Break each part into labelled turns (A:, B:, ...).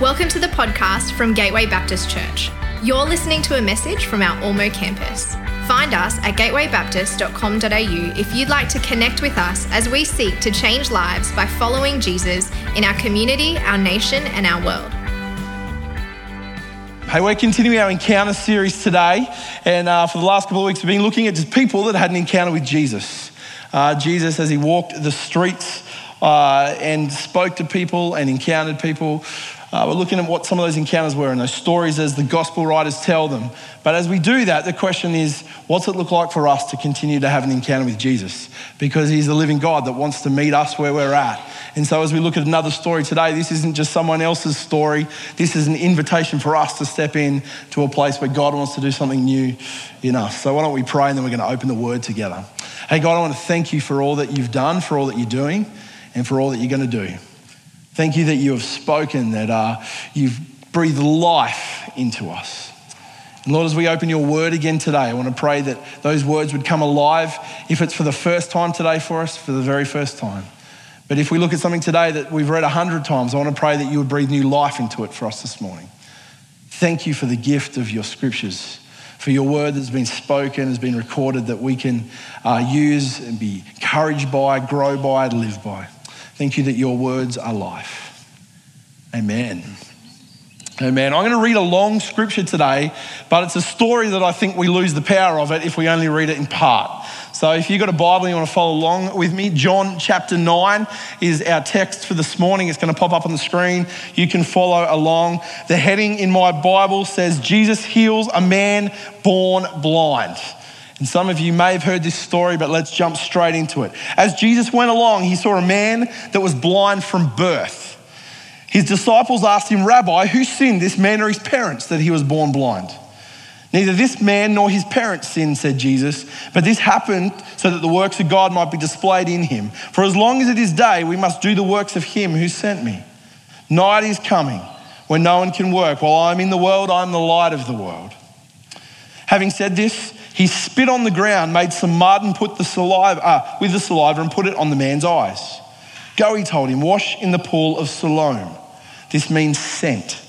A: Welcome to the podcast from Gateway Baptist Church. You're listening to a message from our Ormeau campus. Find us at gatewaybaptist.com.au if you'd like to connect with us as we seek to change lives by following Jesus in our community, our nation, and our world.
B: Hey, we're continuing our encounter series today, and uh, for the last couple of weeks, we've been looking at just people that had an encounter with Jesus. Uh, Jesus, as he walked the streets uh, and spoke to people and encountered people, uh, we're looking at what some of those encounters were and those stories as the gospel writers tell them. But as we do that, the question is what's it look like for us to continue to have an encounter with Jesus? Because he's the living God that wants to meet us where we're at. And so, as we look at another story today, this isn't just someone else's story. This is an invitation for us to step in to a place where God wants to do something new in us. So, why don't we pray and then we're going to open the word together. Hey, God, I want to thank you for all that you've done, for all that you're doing, and for all that you're going to do. Thank you that you have spoken, that uh, you've breathed life into us. And Lord, as we open your word again today, I want to pray that those words would come alive. If it's for the first time today for us, for the very first time. But if we look at something today that we've read a hundred times, I want to pray that you would breathe new life into it for us this morning. Thank you for the gift of your scriptures, for your word that's been spoken, has been recorded, that we can uh, use and be encouraged by, grow by, live by. Thank you that your words are life. Amen. Amen. I'm going to read a long scripture today, but it's a story that I think we lose the power of it if we only read it in part. So if you've got a Bible and you want to follow along with me, John chapter 9 is our text for this morning. It's going to pop up on the screen. You can follow along. The heading in my Bible says, Jesus heals a man born blind. And some of you may have heard this story, but let's jump straight into it. As Jesus went along, he saw a man that was blind from birth. His disciples asked him, Rabbi, who sinned, this man or his parents, that he was born blind? Neither this man nor his parents sinned, said Jesus, but this happened so that the works of God might be displayed in him. For as long as it is day, we must do the works of him who sent me. Night is coming when no one can work. While I'm in the world, I'm the light of the world. Having said this, he spit on the ground, made some mud, and put the saliva uh, with the saliva and put it on the man's eyes. Go, he told him, wash in the pool of Siloam. This means sent.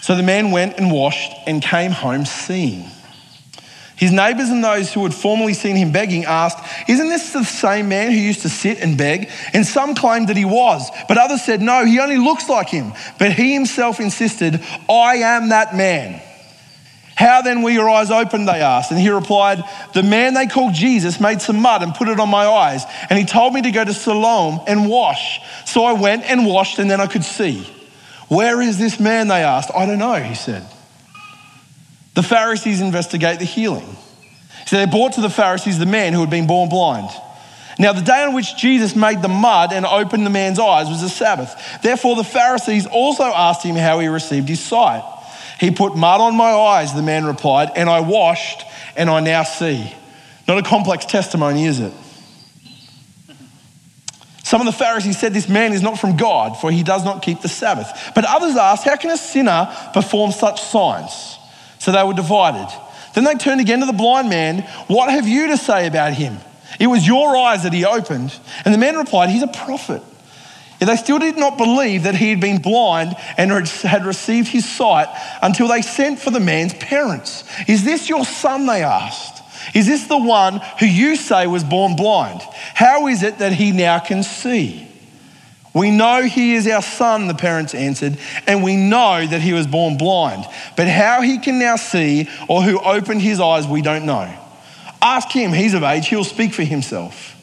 B: So the man went and washed and came home seeing. His neighbors and those who had formerly seen him begging asked, Isn't this the same man who used to sit and beg? And some claimed that he was, but others said, No, he only looks like him. But he himself insisted, I am that man. How then were your eyes opened? They asked. And he replied, The man they called Jesus made some mud and put it on my eyes. And he told me to go to Siloam and wash. So I went and washed, and then I could see. Where is this man? They asked. I don't know, he said. The Pharisees investigate the healing. So they brought to the Pharisees the man who had been born blind. Now, the day on which Jesus made the mud and opened the man's eyes was the Sabbath. Therefore, the Pharisees also asked him how he received his sight. He put mud on my eyes, the man replied, and I washed, and I now see. Not a complex testimony, is it? Some of the Pharisees said this man is not from God, for he does not keep the Sabbath. But others asked, How can a sinner perform such signs? So they were divided. Then they turned again to the blind man, What have you to say about him? It was your eyes that he opened. And the man replied, He's a prophet. Yet they still did not believe that he had been blind and had received his sight until they sent for the man's parents. Is this your son? They asked. Is this the one who you say was born blind? How is it that he now can see? We know he is our son, the parents answered, and we know that he was born blind. But how he can now see or who opened his eyes, we don't know. Ask him, he's of age, he'll speak for himself.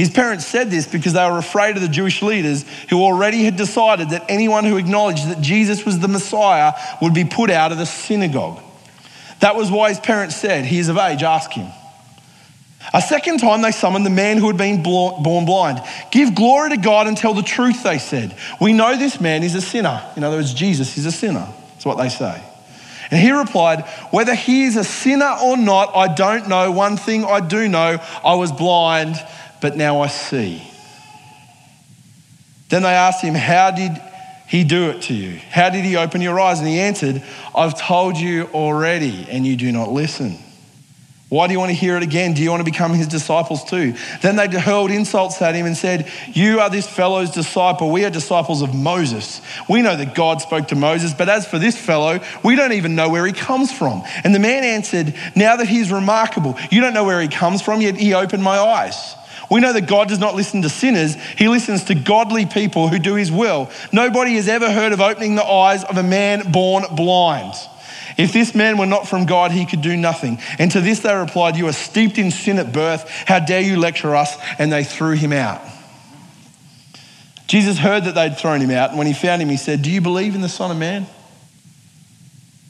B: His parents said this because they were afraid of the Jewish leaders who already had decided that anyone who acknowledged that Jesus was the Messiah would be put out of the synagogue. That was why his parents said, He is of age, ask him. A second time, they summoned the man who had been born blind. Give glory to God and tell the truth, they said. We know this man is a sinner. In other words, Jesus is a sinner. That's what they say. And he replied, Whether he is a sinner or not, I don't know. One thing I do know I was blind but now I see. Then they asked him, How did he do it to you? How did he open your eyes? And he answered, I've told you already, and you do not listen. Why do you want to hear it again? Do you want to become his disciples too? Then they hurled insults at him and said, You are this fellow's disciple. We are disciples of Moses. We know that God spoke to Moses, but as for this fellow, we don't even know where he comes from. And the man answered, Now that he's remarkable, you don't know where he comes from, yet he opened my eyes. We know that God does not listen to sinners, He listens to godly people who do His will. Nobody has ever heard of opening the eyes of a man born blind. If this man were not from God, he could do nothing. And to this they replied, You are steeped in sin at birth. How dare you lecture us? And they threw him out. Jesus heard that they'd thrown him out, and when he found him, he said, Do you believe in the Son of Man?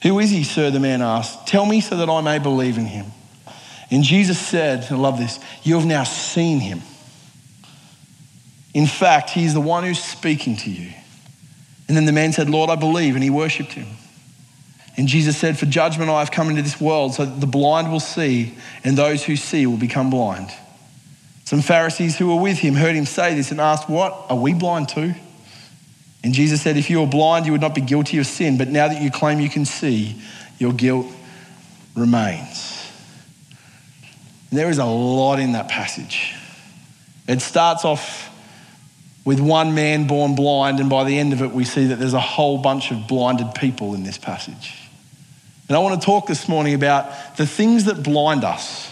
B: Who is he, sir? The man asked. Tell me so that I may believe in him. And Jesus said, I love this, you have now seen him. In fact, he is the one who's speaking to you. And then the man said, Lord, I believe, and he worshipped him. And Jesus said, For judgment I have come into this world, so that the blind will see, and those who see will become blind. Some Pharisees who were with him heard him say this and asked, What? Are we blind too? And Jesus said, If you were blind, you would not be guilty of sin, but now that you claim you can see, your guilt remains. There is a lot in that passage. It starts off with one man born blind, and by the end of it, we see that there's a whole bunch of blinded people in this passage. And I want to talk this morning about the things that blind us.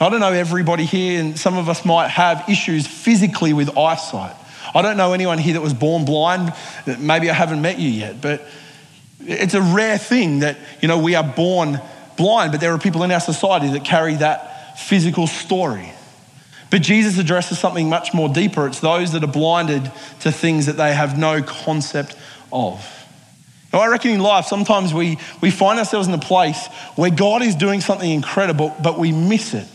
B: I don't know everybody here, and some of us might have issues physically with eyesight. I don't know anyone here that was born blind. Maybe I haven't met you yet, but it's a rare thing that, you know, we are born blind, but there are people in our society that carry that physical story. But Jesus addresses something much more deeper. It's those that are blinded to things that they have no concept of. Now, I reckon in life, sometimes we, we find ourselves in a place where God is doing something incredible, but we miss it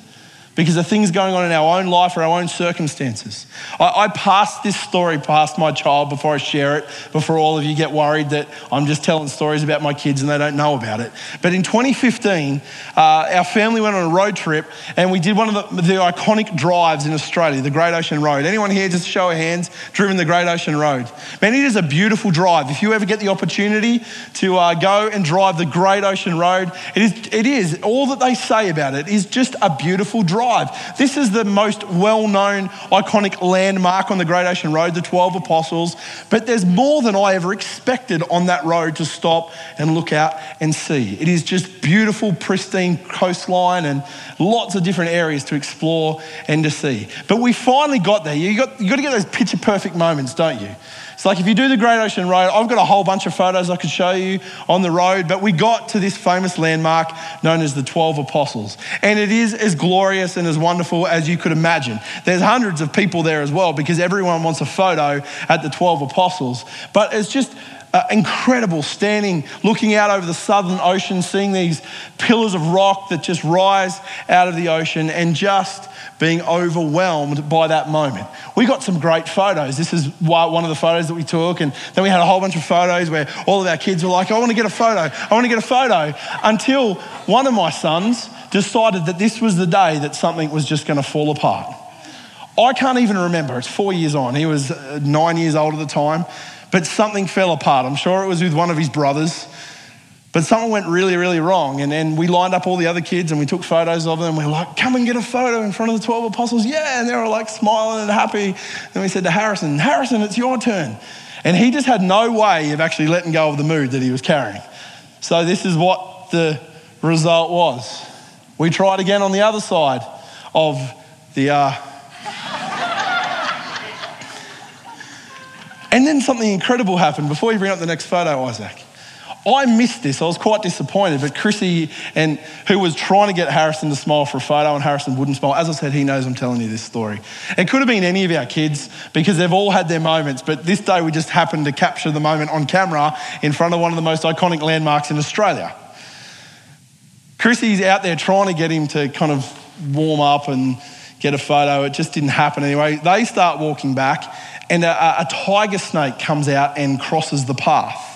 B: because of things going on in our own life or our own circumstances. I, I pass this story past my child before I share it, before all of you get worried that I'm just telling stories about my kids and they don't know about it. But in 2015, uh, our family went on a road trip and we did one of the, the iconic drives in Australia, the Great Ocean Road. Anyone here, just show of hands, driven the Great Ocean Road? Man, it is a beautiful drive. If you ever get the opportunity to uh, go and drive the Great Ocean Road, it is, it is, all that they say about it is just a beautiful drive drive. This is the most well known, iconic landmark on the Great Ocean Road, the 12 Apostles. But there's more than I ever expected on that road to stop and look out and see. It is just beautiful, pristine coastline and lots of different areas to explore and to see. But we finally got there. You got, you got to get those picture perfect moments, don't you? It's like if you do the Great Ocean Road, I've got a whole bunch of photos I could show you on the road, but we got to this famous landmark known as the 12 Apostles. And it is as glorious and as wonderful as you could imagine. There's hundreds of people there as well because everyone wants a photo at the 12 Apostles. But it's just uh, incredible standing, looking out over the southern ocean, seeing these pillars of rock that just rise out of the ocean and just being overwhelmed by that moment. We got some great photos. This is one of the photos that we took. And then we had a whole bunch of photos where all of our kids were like, I want to get a photo. I want to get a photo. Until one of my sons decided that this was the day that something was just going to fall apart. I can't even remember. It's four years on. He was uh, nine years old at the time, but something fell apart. I'm sure it was with one of his brothers. But something went really, really wrong. And then we lined up all the other kids and we took photos of them. We were like, come and get a photo in front of the 12 apostles. Yeah. And they were like smiling and happy. Then we said to Harrison, Harrison, it's your turn. And he just had no way of actually letting go of the mood that he was carrying. So this is what the result was. We tried again on the other side of the. Uh... and then something incredible happened. Before you bring up the next photo, Isaac. I missed this. I was quite disappointed. But Chrissy, and who was trying to get Harrison to smile for a photo, and Harrison wouldn't smile. As I said, he knows I'm telling you this story. It could have been any of our kids because they've all had their moments. But this day we just happened to capture the moment on camera in front of one of the most iconic landmarks in Australia. Chrissy's out there trying to get him to kind of warm up and get a photo. It just didn't happen anyway. They start walking back, and a, a tiger snake comes out and crosses the path.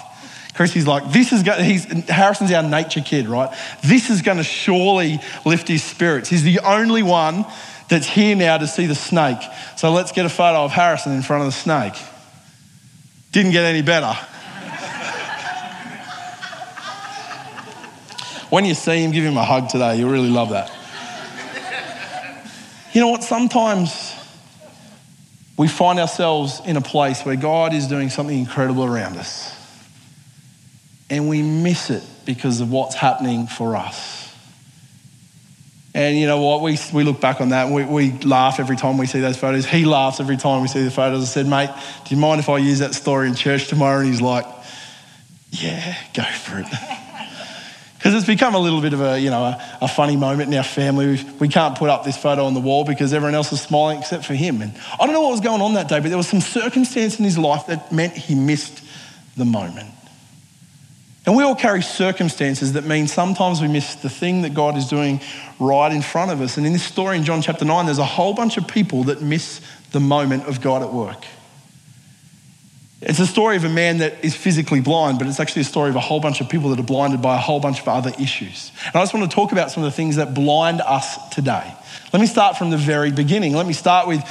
B: Chrissy's like, this is going he's Harrison's our nature kid, right? This is going to surely lift his spirits. He's the only one that's here now to see the snake. So let's get a photo of Harrison in front of the snake. Didn't get any better. when you see him, give him a hug today. You'll really love that. You know what? Sometimes we find ourselves in a place where God is doing something incredible around us. And we miss it because of what's happening for us. And you know what? We, we look back on that we, we laugh every time we see those photos. He laughs every time we see the photos. I said, mate, do you mind if I use that story in church tomorrow? And he's like, yeah, go for it. Because it's become a little bit of a, you know, a, a funny moment in our family. We, we can't put up this photo on the wall because everyone else is smiling except for him. And I don't know what was going on that day, but there was some circumstance in his life that meant he missed the moment. And we all carry circumstances that mean sometimes we miss the thing that God is doing right in front of us. And in this story in John chapter 9, there's a whole bunch of people that miss the moment of God at work. It's a story of a man that is physically blind, but it's actually a story of a whole bunch of people that are blinded by a whole bunch of other issues. And I just want to talk about some of the things that blind us today. Let me start from the very beginning. Let me start with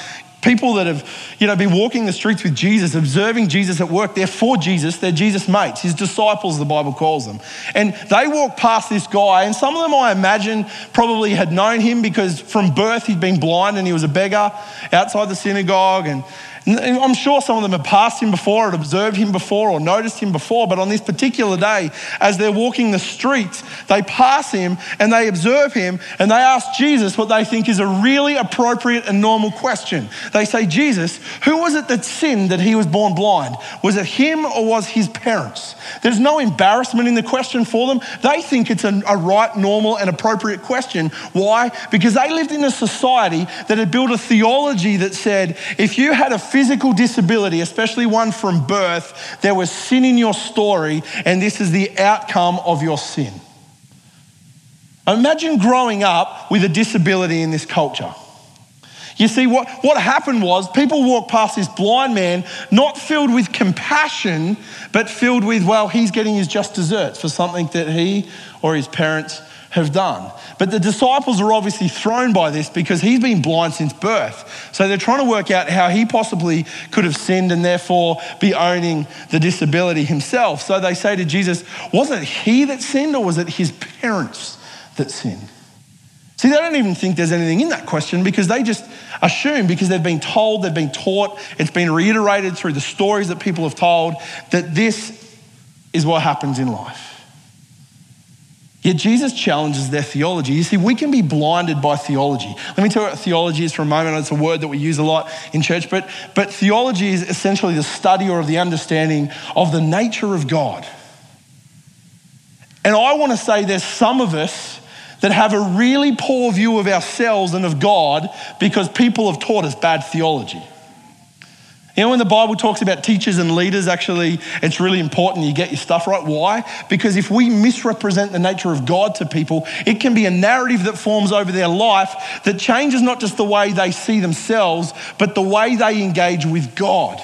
B: People that have, you know, been walking the streets with Jesus, observing Jesus at work, they're for Jesus, they're Jesus' mates, his disciples, the Bible calls them. And they walk past this guy, and some of them, I imagine, probably had known him because from birth he'd been blind and he was a beggar outside the synagogue. And I'm sure some of them had passed him before, had observed him before, or noticed him before, but on this particular day, as they're walking the streets, they pass him and they observe him and they ask Jesus what they think is a really appropriate and normal question. They say, Jesus, who was it that sinned that he was born blind? Was it him or was his parents? There's no embarrassment in the question for them. They think it's a, a right, normal, and appropriate question. Why? Because they lived in a society that had built a theology that said if you had a physical disability, especially one from birth, there was sin in your story, and this is the outcome of your sin. Imagine growing up with a disability in this culture. You see, what, what happened was people walked past this blind man, not filled with compassion, but filled with, well, he's getting his just desserts for something that he or his parents have done. But the disciples are obviously thrown by this because he's been blind since birth. So they're trying to work out how he possibly could have sinned and therefore be owning the disability himself. So they say to Jesus, Was it he that sinned or was it his parents that sinned? See, they don't even think there's anything in that question because they just assume, because they've been told, they've been taught, it's been reiterated through the stories that people have told, that this is what happens in life. Yet Jesus challenges their theology. You see, we can be blinded by theology. Let me tell you what theology is for a moment. It's a word that we use a lot in church, but, but theology is essentially the study or the understanding of the nature of God. And I want to say there's some of us that have a really poor view of ourselves and of God because people have taught us bad theology. You know, when the Bible talks about teachers and leaders, actually, it's really important you get your stuff right. Why? Because if we misrepresent the nature of God to people, it can be a narrative that forms over their life that changes not just the way they see themselves, but the way they engage with God.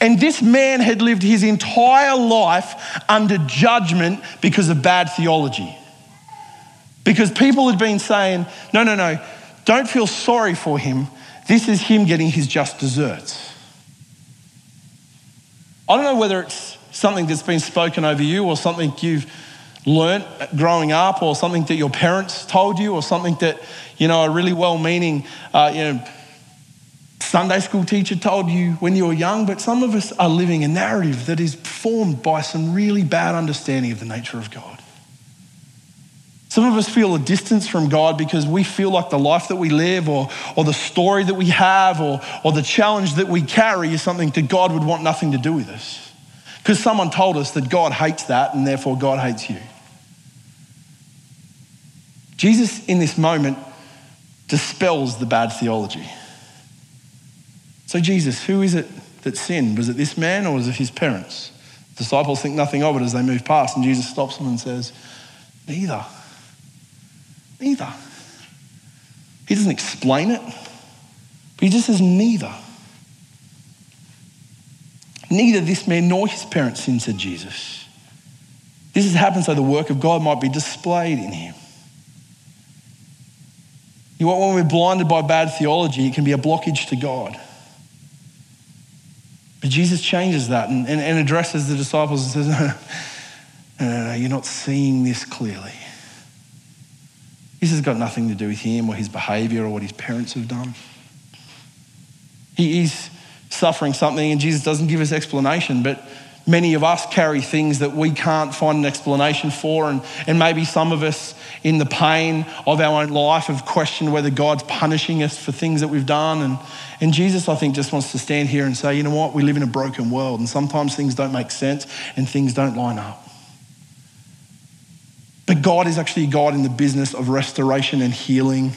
B: And this man had lived his entire life under judgment because of bad theology. Because people had been saying, no, no, no, don't feel sorry for him. This is him getting his just desserts. I don't know whether it's something that's been spoken over you or something you've learnt growing up or something that your parents told you or something that, you know, a really well meaning, uh, you know, Sunday school teacher told you when you were young, but some of us are living a narrative that is formed by some really bad understanding of the nature of God. Some of us feel a distance from God because we feel like the life that we live or, or the story that we have or, or the challenge that we carry is something that God would want nothing to do with us. Because someone told us that God hates that and therefore God hates you. Jesus, in this moment, dispels the bad theology. So, Jesus, who is it that sinned? Was it this man or was it his parents? The disciples think nothing of it as they move past, and Jesus stops them and says, Neither. Neither. He doesn't explain it, but he just says, neither. Neither this man nor his parents sinned, said Jesus. This has happened so the work of God might be displayed in him. You know, when we're blinded by bad theology, it can be a blockage to God. But Jesus changes that and, and, and addresses the disciples and says, no, no, no, no, you're not seeing this clearly. This has got nothing to do with him or his behavior or what his parents have done. He is suffering something, and Jesus doesn't give us explanation, but many of us carry things that we can't find an explanation for, and, and maybe some of us in the pain of our own life have questioned whether God's punishing us for things that we've done. And, and Jesus, I think, just wants to stand here and say, you know what, we live in a broken world, and sometimes things don't make sense and things don't line up. But God is actually God in the business of restoration and healing.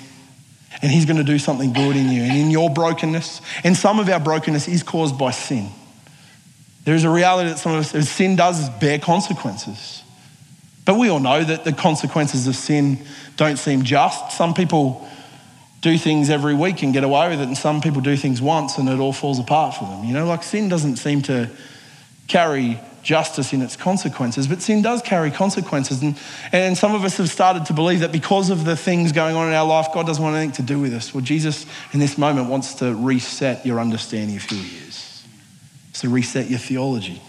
B: And He's going to do something good in you and in your brokenness. And some of our brokenness is caused by sin. There is a reality that some of us, sin does bear consequences. But we all know that the consequences of sin don't seem just. Some people do things every week and get away with it, and some people do things once and it all falls apart for them. You know, like sin doesn't seem to carry justice in its consequences, but sin does carry consequences. And, and some of us have started to believe that because of the things going on in our life, God doesn't want anything to do with us. Well, Jesus, in this moment, wants to reset your understanding of who He is, it's to reset your theology.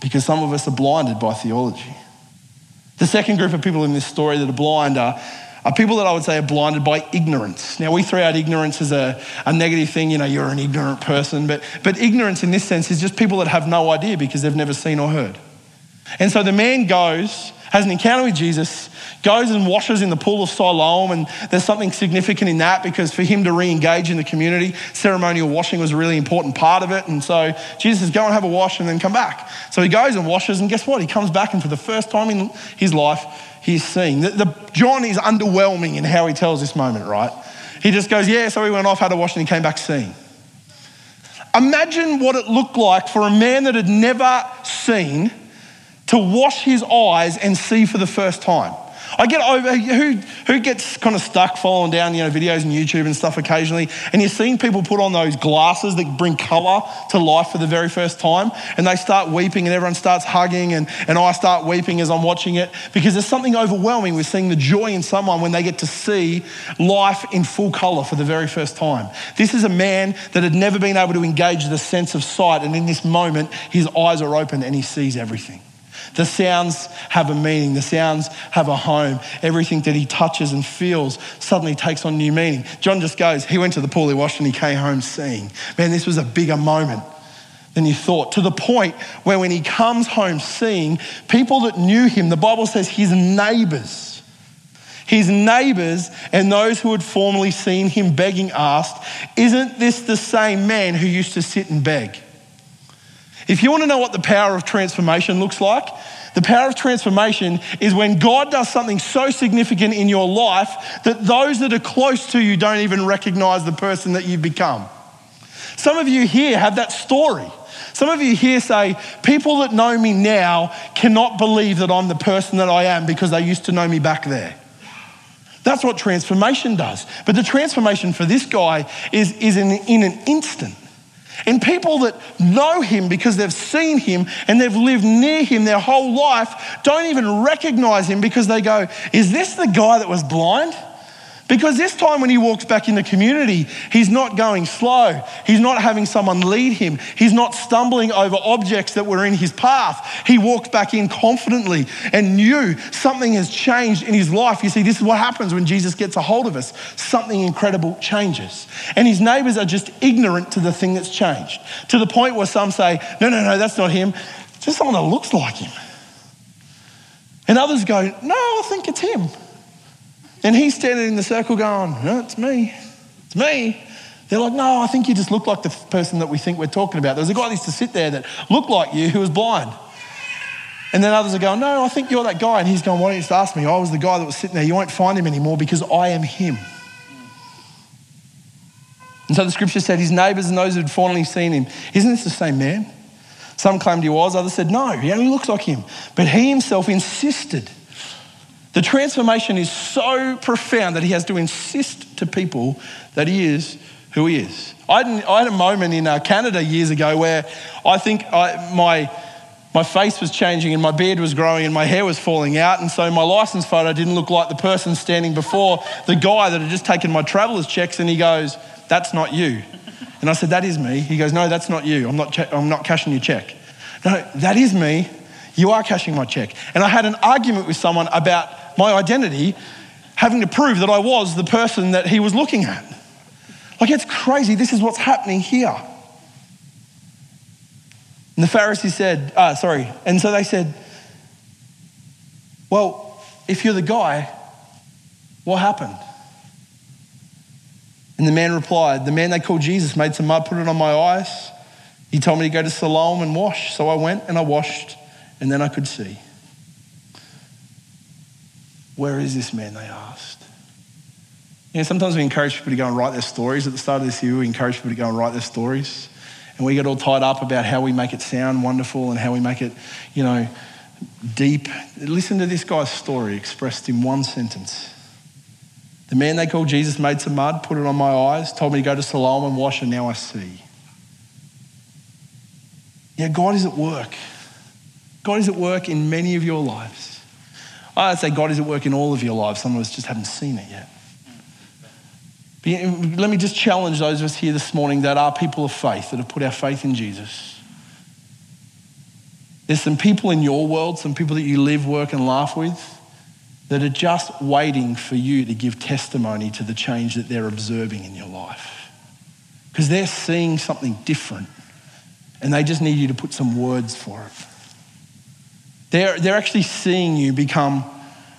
B: Because some of us are blinded by theology. The second group of people in this story that are blind are are people that I would say are blinded by ignorance. Now, we throw out ignorance as a, a negative thing, you know, you're an ignorant person, but, but ignorance in this sense is just people that have no idea because they've never seen or heard. And so the man goes, has an encounter with Jesus, goes and washes in the pool of Siloam, and there's something significant in that because for him to re engage in the community, ceremonial washing was a really important part of it. And so Jesus says, Go and have a wash and then come back. So he goes and washes, and guess what? He comes back, and for the first time in his life, he's seeing. The, the, John is underwhelming in how he tells this moment, right? He just goes, Yeah, so he went off, had a wash, and he came back seeing. Imagine what it looked like for a man that had never seen to wash his eyes and see for the first time. I get over who who gets kind of stuck following down you know videos on YouTube and stuff occasionally, and you're seeing people put on those glasses that bring colour to life for the very first time, and they start weeping, and everyone starts hugging, and, and I start weeping as I'm watching it because there's something overwhelming with seeing the joy in someone when they get to see life in full colour for the very first time. This is a man that had never been able to engage the sense of sight, and in this moment, his eyes are open and he sees everything. The sounds have a meaning. The sounds have a home. Everything that he touches and feels suddenly takes on new meaning. John just goes, he went to the pool, he washed, and he came home seeing. Man, this was a bigger moment than you thought. To the point where when he comes home seeing, people that knew him, the Bible says his neighbors, his neighbors and those who had formerly seen him begging asked, Isn't this the same man who used to sit and beg? If you want to know what the power of transformation looks like, the power of transformation is when God does something so significant in your life that those that are close to you don't even recognize the person that you've become. Some of you here have that story. Some of you here say, People that know me now cannot believe that I'm the person that I am because they used to know me back there. That's what transformation does. But the transformation for this guy is, is in, in an instant. And people that know him because they've seen him and they've lived near him their whole life don't even recognize him because they go, Is this the guy that was blind? Because this time when he walks back in the community, he's not going slow. He's not having someone lead him. He's not stumbling over objects that were in his path. He walked back in confidently and knew something has changed in his life. You see, this is what happens when Jesus gets a hold of us. Something incredible changes. And his neighbors are just ignorant to the thing that's changed. To the point where some say, no, no, no, that's not him. just someone that looks like him. And others go, no, I think it's him. And he's standing in the circle going, no, it's me. It's me. They're like, no, I think you just look like the person that we think we're talking about. There's a guy that used to sit there that looked like you who was blind. And then others are going, no, I think you're that guy. And he's going, why don't you just ask me? I was the guy that was sitting there. You won't find him anymore because I am him. And so the scripture said his neighbors and those who'd formerly seen him, isn't this the same man? Some claimed he was, others said, no, he only looks like him. But he himself insisted the transformation is so profound that he has to insist to people that he is who he is. I had, a moment in uh, Canada years ago where I think I, my, my face was changing and my beard was growing and my hair was falling out. And so my license photo didn't look like the person standing before the guy that had just taken my traveler's checks. And he goes, That's not you. And I said, That is me. He goes, No, that's not you. I'm not, che- I'm not cashing your check. No, that is me. You are cashing my check. And I had an argument with someone about my identity having to prove that I was the person that he was looking at. Like, it's crazy. This is what's happening here. And the Pharisees said, uh, sorry, and so they said, well, if you're the guy, what happened? And the man replied, The man they called Jesus made some mud, put it on my eyes. He told me to go to Siloam and wash. So I went and I washed, and then I could see. Where is this man? They asked. You know, sometimes we encourage people to go and write their stories. At the start of this year, we encourage people to go and write their stories. And we get all tied up about how we make it sound wonderful and how we make it, you know, deep. Listen to this guy's story expressed in one sentence. The man they called Jesus made some mud, put it on my eyes, told me to go to Siloam and wash, and now I see. Yeah, God is at work. God is at work in many of your lives. I'd say God is at work in all of your lives. Some of us just haven't seen it yet. But let me just challenge those of us here this morning that are people of faith, that have put our faith in Jesus. There's some people in your world, some people that you live, work, and laugh with that are just waiting for you to give testimony to the change that they're observing in your life. Because they're seeing something different and they just need you to put some words for it. They're, they're actually seeing you become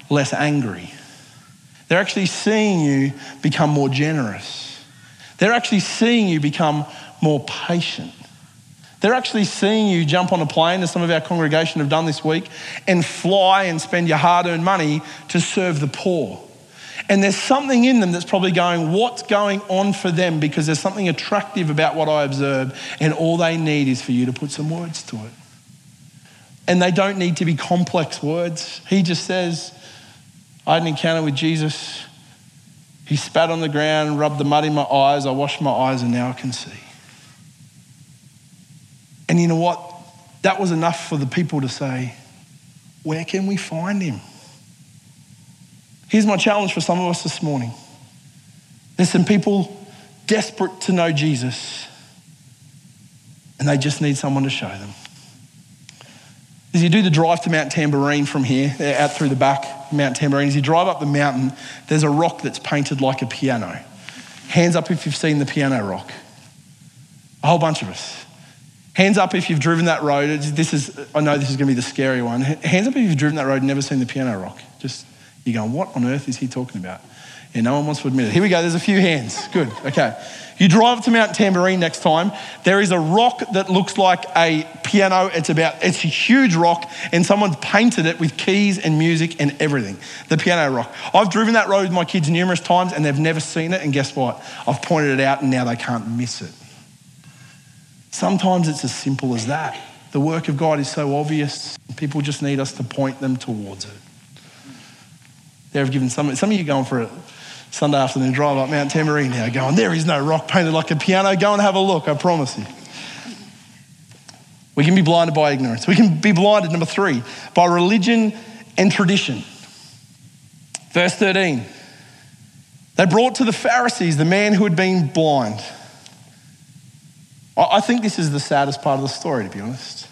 B: less angry. They're actually seeing you become more generous. They're actually seeing you become more patient. They're actually seeing you jump on a plane, as some of our congregation have done this week, and fly and spend your hard earned money to serve the poor. And there's something in them that's probably going, What's going on for them? Because there's something attractive about what I observe, and all they need is for you to put some words to it. And they don't need to be complex words. He just says, I had an encounter with Jesus. He spat on the ground, rubbed the mud in my eyes. I washed my eyes, and now I can see. And you know what? That was enough for the people to say, Where can we find him? Here's my challenge for some of us this morning. There's some people desperate to know Jesus, and they just need someone to show them. As you do the drive to Mount Tamborine from here, out through the back, Mount Tamborine, as you drive up the mountain, there's a rock that's painted like a piano. Hands up if you've seen the piano rock. A whole bunch of us. Hands up if you've driven that road. This is, I know this is going to be the scary one. Hands up if you've driven that road and never seen the piano rock. Just, you're going, what on earth is he talking about? Yeah, no one wants to admit it. Here we go. There's a few hands. Good. Okay. You drive up to Mount Tamborine next time. There is a rock that looks like a piano. It's about, it's a huge rock, and someone's painted it with keys and music and everything. The piano rock. I've driven that road with my kids numerous times, and they've never seen it. And guess what? I've pointed it out, and now they can't miss it. Sometimes it's as simple as that. The work of God is so obvious, people just need us to point them towards it. There have given some, some of you going for a Sunday afternoon drive up Mount Tamborine now, going, there is no rock painted like a piano. Go and have a look, I promise you. We can be blinded by ignorance. We can be blinded, number three, by religion and tradition. Verse 13. They brought to the Pharisees the man who had been blind. I think this is the saddest part of the story, to be honest.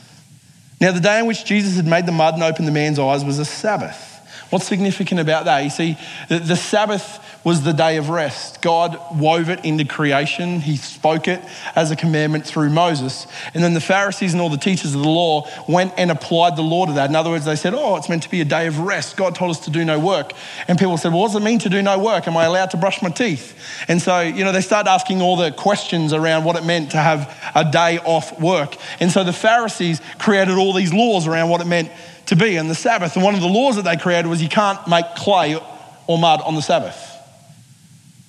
B: Now, the day in which Jesus had made the mud and opened the man's eyes was a Sabbath. What's significant about that? You see, the, Sabbath was the day of rest. God wove it into creation. He spoke it as a commandment through Moses. And then the Pharisees and all the teachers of the law went and applied the law to that. In other words, they said, Oh, it's meant to be a day of rest. God told us to do no work. And people said, Well, what does it mean to do no work? Am I allowed to brush my teeth? And so, you know, they started asking all the questions around what it meant to have a day off work. And so the Pharisees created all these laws around what it meant to be in the Sabbath. And one of the laws that they created was you can't make clay or mud on the Sabbath.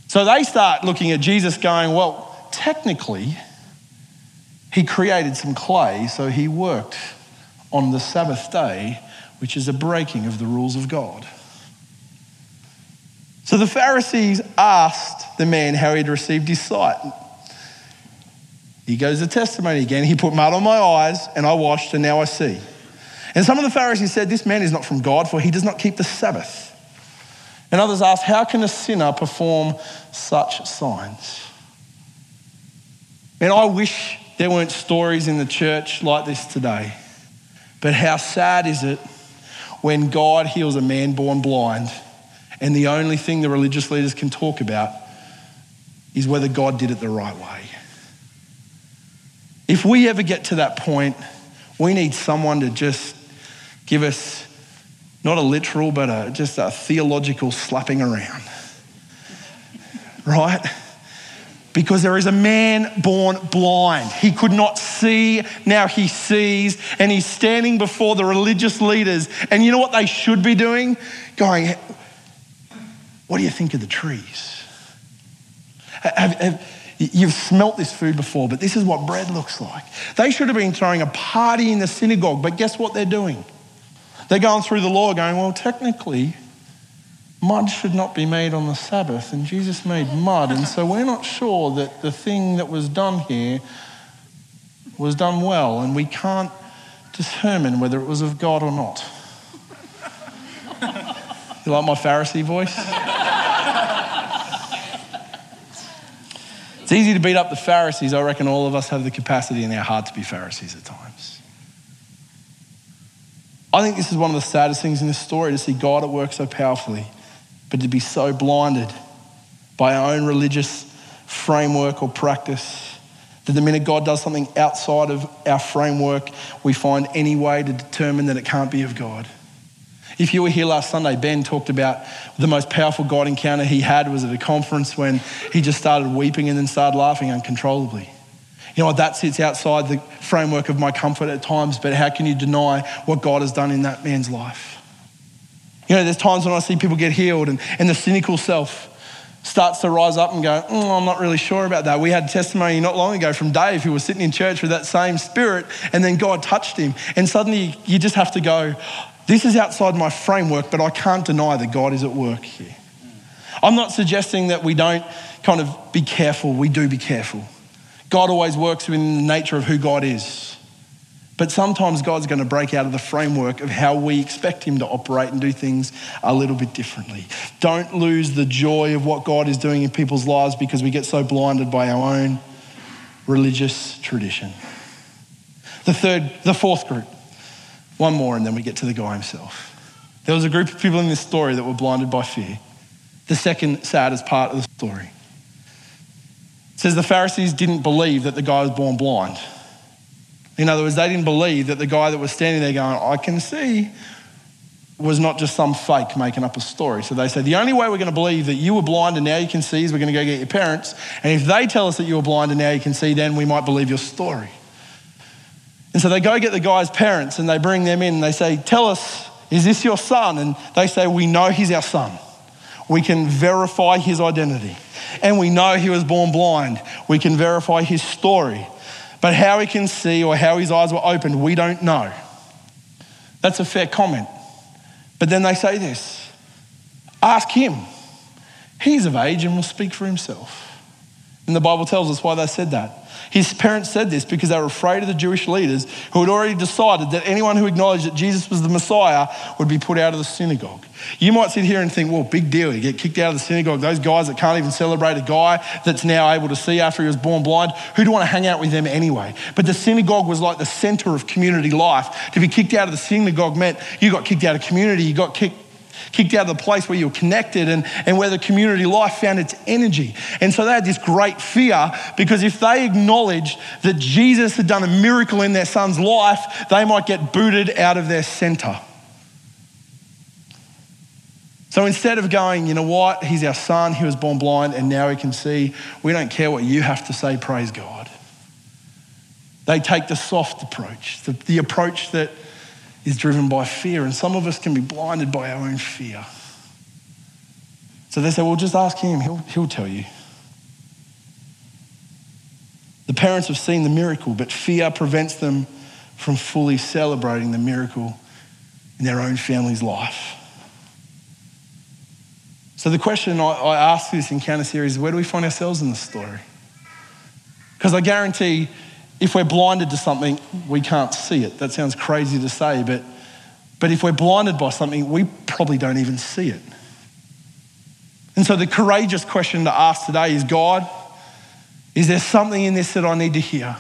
B: So they start looking at Jesus going, well, technically, he created some clay, so he worked on the Sabbath day, which is a breaking of the rules of God. So the Pharisees asked the man how he'd received his sight. He goes the testimony again. He put mud on my eyes, and I washed, and now I see. And some of the Pharisees said, This man is not from God, for he does not keep the Sabbath. And others asked, How can a sinner perform such signs? And I wish there weren't stories in the church like this today. But how sad is it when God heals a man born blind And the only thing the religious leaders can talk about is whether God did it the right way. If we ever get to that point, we need someone to just give us not a literal, but a, just a theological slapping around. Right? Because there is a man born blind. He could not see, now he sees, and he's standing before the religious leaders. And you know what they should be doing? Going, What do you think of the trees? Have, have, you've smelt this food before, but this is what bread looks like. They should have been throwing a party in the synagogue, but guess what they're doing? They're going through the law going, well, technically, mud should not be made on the Sabbath, and Jesus made mud, and so we're not sure that the thing that was done here was done well, and we can't determine whether it was of God or not. You like my Pharisee voice? It's easy to beat up the Pharisees. I reckon all of us have the capacity in our heart to be Pharisees at times. I think this is one of the saddest things in this story to see God at work so powerfully, but to be so blinded by our own religious framework or practice that the minute God does something outside of our framework, we find any way to determine that it can't be of God. If you were here last Sunday, Ben talked about the most powerful God encounter he had was at a conference when he just started weeping and then started laughing uncontrollably. You know what? That sits outside the framework of my comfort at times, but how can you deny what God has done in that man's life? You know, there's times when I see people get healed and, and the cynical self starts to rise up and go, oh, I'm not really sure about that. We had testimony not long ago from Dave who was sitting in church with that same spirit and then God touched him. And suddenly you just have to go, this is outside my framework, but I can't deny that God is at work here. I'm not suggesting that we don't kind of be careful. We do be careful. God always works within the nature of who God is. But sometimes God's going to break out of the framework of how we expect Him to operate and do things a little bit differently. Don't lose the joy of what God is doing in people's lives because we get so blinded by our own religious tradition. The third, the fourth group one more, and then we get to the guy himself. There was a group of people in this story that were blinded by fear. The second saddest part of the story. It says the Pharisees didn't believe that the guy was born blind. In other words, they didn't believe that the guy that was standing there going, I can see, was not just some fake making up a story. So they said, the only way we're going to believe that you were blind and now you can see is we're going to go get your parents. And if they tell us that you were blind and now you can see, then we might believe your story. And so they go get the guy's parents and they bring them in and they say, Tell us, is this your son? And they say, We know he's our son. We can verify his identity. And we know he was born blind. We can verify his story. But how he can see or how his eyes were opened, we don't know. That's a fair comment. But then they say this ask him. He's of age and will speak for himself. And the Bible tells us why they said that. His parents said this because they were afraid of the Jewish leaders who had already decided that anyone who acknowledged that Jesus was the Messiah would be put out of the synagogue. You might sit here and think, well, big deal. You get kicked out of the synagogue. Those guys that can't even celebrate a guy that's now able to see after he was born blind, who do want to hang out with them anyway? But the synagogue was like the center of community life. To be kicked out of the synagogue meant you got kicked out of community, you got kicked kicked out of the place where you were connected and, and where the community life found its energy. And so they had this great fear because if they acknowledged that Jesus had done a miracle in their son's life, they might get booted out of their center. So instead of going, you know what, he's our son, he was born blind, and now he can see, we don't care what you have to say, praise God. They take the soft approach, the, the approach that is driven by fear, and some of us can be blinded by our own fear. So they say, well, just ask him, he'll, he'll tell you. The parents have seen the miracle, but fear prevents them from fully celebrating the miracle in their own family's life. So the question I, I ask this encounter series is where do we find ourselves in the story? Because I guarantee if we're blinded to something, we can't see it. That sounds crazy to say, but, but if we're blinded by something, we probably don't even see it. And so the courageous question to ask today is God, is there something in this that I need to hear?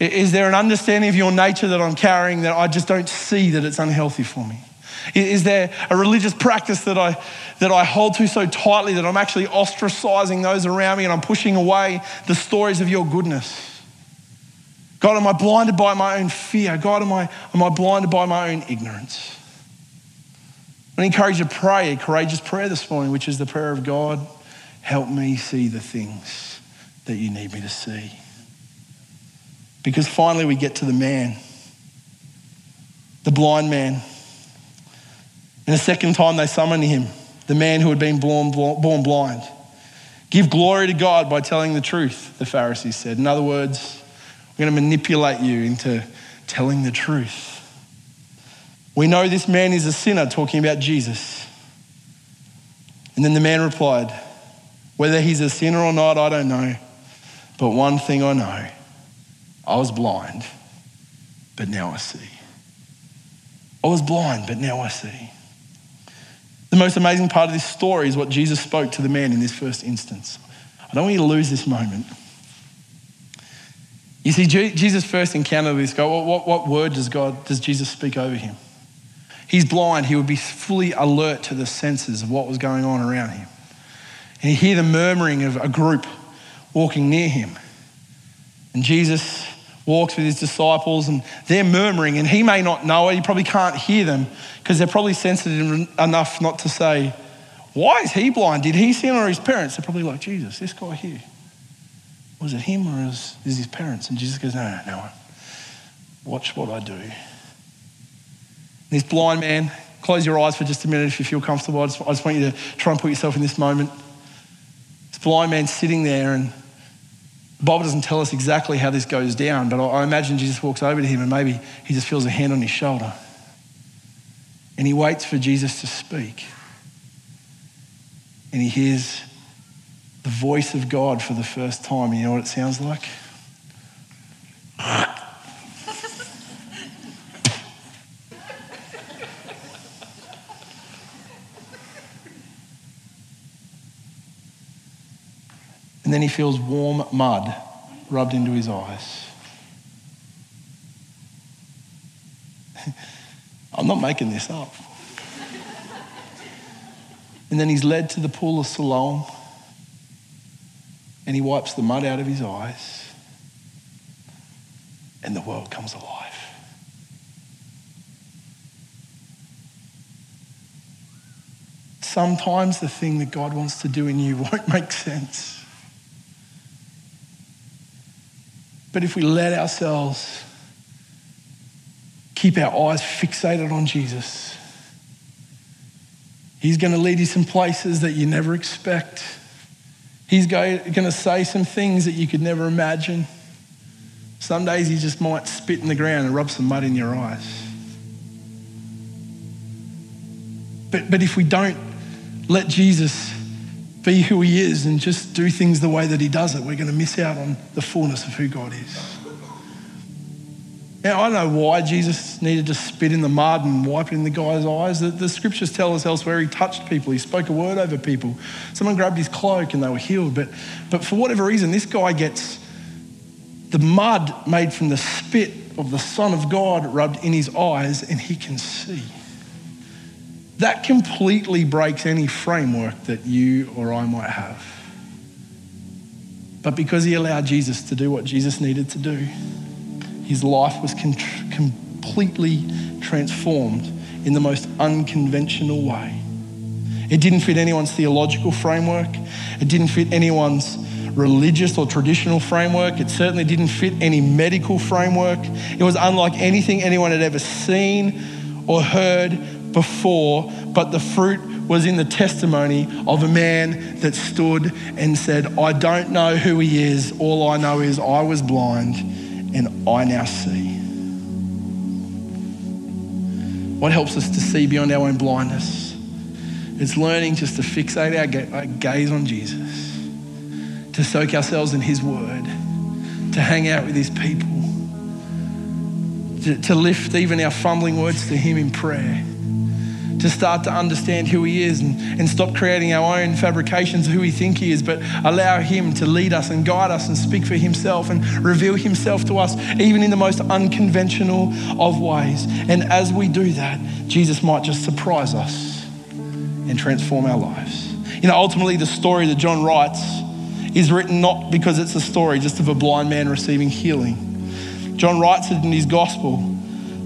B: Is there an understanding of your nature that I'm carrying that I just don't see that it's unhealthy for me? Is there a religious practice that I, that I hold to so tightly that I'm actually ostracizing those around me and I'm pushing away the stories of your goodness? God, am I blinded by my own fear? God, am I, am I blinded by my own ignorance? I encourage you to pray a courageous prayer this morning, which is the prayer of God, help me see the things that you need me to see. Because finally we get to the man, the blind man. And the second time they summoned him, the man who had been born, born blind. Give glory to God by telling the truth, the Pharisees said. In other words, we're going to manipulate you into telling the truth. We know this man is a sinner, talking about Jesus. And then the man replied, Whether he's a sinner or not, I don't know. But one thing I know I was blind, but now I see. I was blind, but now I see. The most amazing part of this story is what Jesus spoke to the man in this first instance. I don't want you to lose this moment. You see, Jesus' first encountered this guy, what, what, what word does God, does Jesus speak over him? He's blind. He would be fully alert to the senses of what was going on around him. And he'd hear the murmuring of a group walking near him. And Jesus walks with his disciples and they're murmuring, and he may not know it. He probably can't hear them because they're probably sensitive enough not to say, Why is he blind? Did he sin or his parents? They're probably like, Jesus, this guy here. Was it him or is, is his parents? And Jesus goes, No, no, no. Watch what I do. This blind man, close your eyes for just a minute if you feel comfortable. I just, I just want you to try and put yourself in this moment. This blind man sitting there, and Bible doesn't tell us exactly how this goes down, but I, imagine Jesus walks over to him and maybe he just feels a hand on his shoulder. And he waits for Jesus to speak. And he hears the voice of God for the first time. You know what it sounds like? And then he feels warm mud rubbed into his eyes. I'm not making this up. and then he's led to the pool of Siloam and he wipes the mud out of his eyes and the world comes alive. Sometimes the thing that God wants to do in you won't make sense. But if we let ourselves keep our eyes fixated on Jesus, He's going to lead you some places that you never expect. He's going to say some things that you could never imagine. Some days He just might spit in the ground and rub some mud in your eyes. But, but if we don't let Jesus be who he is and just do things the way that he does it, we're going to miss out on the fullness of who God is. Now, I know why Jesus needed to spit in the mud and wipe it in the guy's eyes. The, the, scriptures tell us elsewhere he touched people, he spoke a word over people. Someone grabbed his cloak and they were healed. But, but for whatever reason, this guy gets the mud made from the spit of the Son of God rubbed in his eyes and he can see that completely breaks any framework that you or I might have. But because he allowed Jesus to do what Jesus needed to do, his life was con- completely transformed in the most unconventional way. It didn't fit anyone's theological framework, it didn't fit anyone's religious or traditional framework, it certainly didn't fit any medical framework. It was unlike anything anyone had ever seen or heard before, but the fruit was in the testimony of a man that stood and said, I don't know who he is. All I know is I was blind and I now see. What helps us to see beyond our own blindness? It's learning just to fixate our uh, gaze on Jesus, to soak ourselves in his word, to hang out with his people, to, lift even our fumbling words to him in prayer to start to understand who He is and, and stop creating our own fabrications of who we think He is, but allow Him to lead us and guide us and speak for Himself and reveal Himself to us, even in the most unconventional of ways. And as we do that, Jesus might just surprise us and transform our lives. You know, ultimately, the story that John writes is written not because it's a story just of a blind man receiving healing. John writes it in his gospel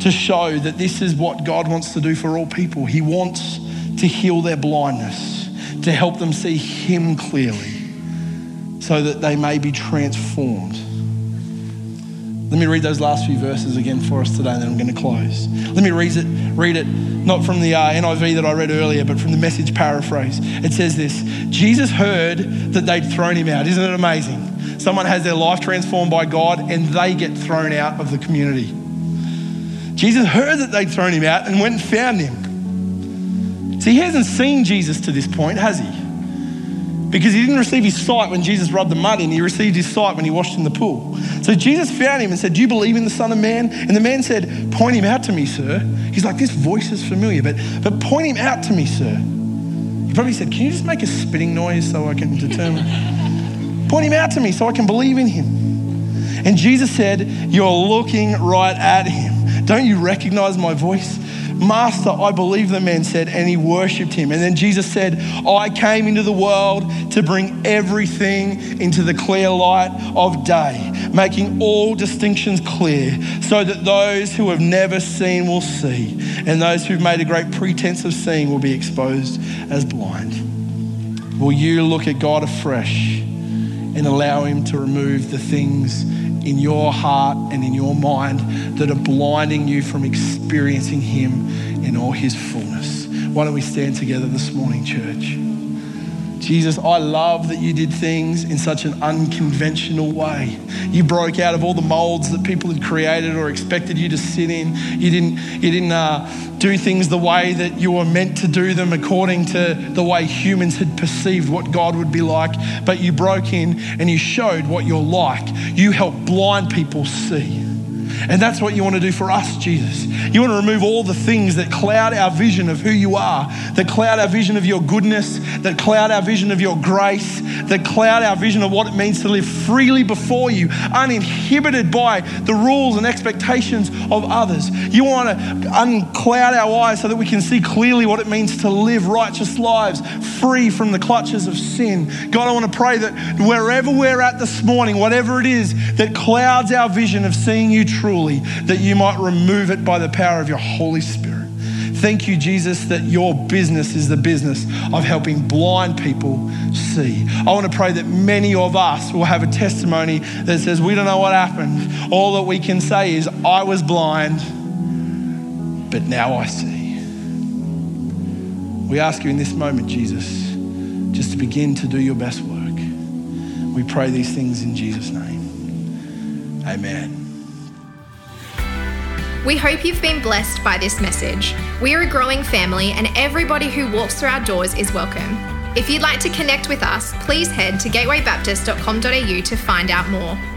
B: to show that this is what God wants to do for all people. He wants to heal their blindness, to help them see Him clearly, so that they may be transformed. Let me read those last few verses again for us today, and then I'm going to close. Let me read it, read it not from the uh, NIV that I read earlier, but from the message paraphrase. It says this Jesus heard that they'd thrown him out. Isn't it amazing? Someone has their life transformed by God, and they get thrown out of the community. Jesus heard that they'd thrown him out and went and found him. See, he hasn't seen Jesus to this point, has he? Because he didn't receive his sight when Jesus rubbed the mud in, he received his sight when he washed in the pool. So Jesus found him and said, Do you believe in the Son of Man? And the man said, Point him out to me, sir. He's like, This voice is familiar, but, but point him out to me, sir. He probably said, Can you just make a spitting noise so I can determine? point him out to me so I can believe in him. And Jesus said, You're looking right at him. Don't you recognize my voice? Master, I believe the man said, and he worshiped him. And then Jesus said, I came into the world to bring everything into the clear light of day, making all distinctions clear, so that those who have never seen will see, and those who've made a great pretense of seeing will be exposed as blind. Will you look at God afresh and allow him to remove the things in your heart and in your mind that are blinding you from experiencing Him in all His fullness. Why don't we stand together this morning, church? Jesus, I love that you did things in such an unconventional way. You broke out of all the molds that people had created or expected you to sit in. You didn't, you didn't uh, do things the way that you were meant to do them according to the way humans had perceived what God would be like. But you broke in and you showed what you're like. You helped blind people see. And that's what you want to do for us, Jesus. You want to remove all the things that cloud our vision of who you are, that cloud our vision of your goodness, that cloud our vision of your grace, that cloud our vision of what it means to live freely before you, uninhibited by the rules and expectations of others. You want to uncloud our eyes so that we can see clearly what it means to live righteous lives free from the clutches of sin. God, I want to pray that wherever we're at this morning, whatever it is that clouds our vision of seeing you truly, that you might remove it by the power of your Holy Spirit. Thank you, Jesus, that your business is the business of helping blind people see. I want to pray that many of us will have a testimony that says, We don't know what happened. All that we can say is, I was blind, but now I see. We ask you in this moment, Jesus, just to begin to do your best work. We pray these things in Jesus' name. Amen.
A: We hope you've been blessed by this message. We are a growing family, and everybody who walks through our doors is welcome. If you'd like to connect with us, please head to gatewaybaptist.com.au to find out more.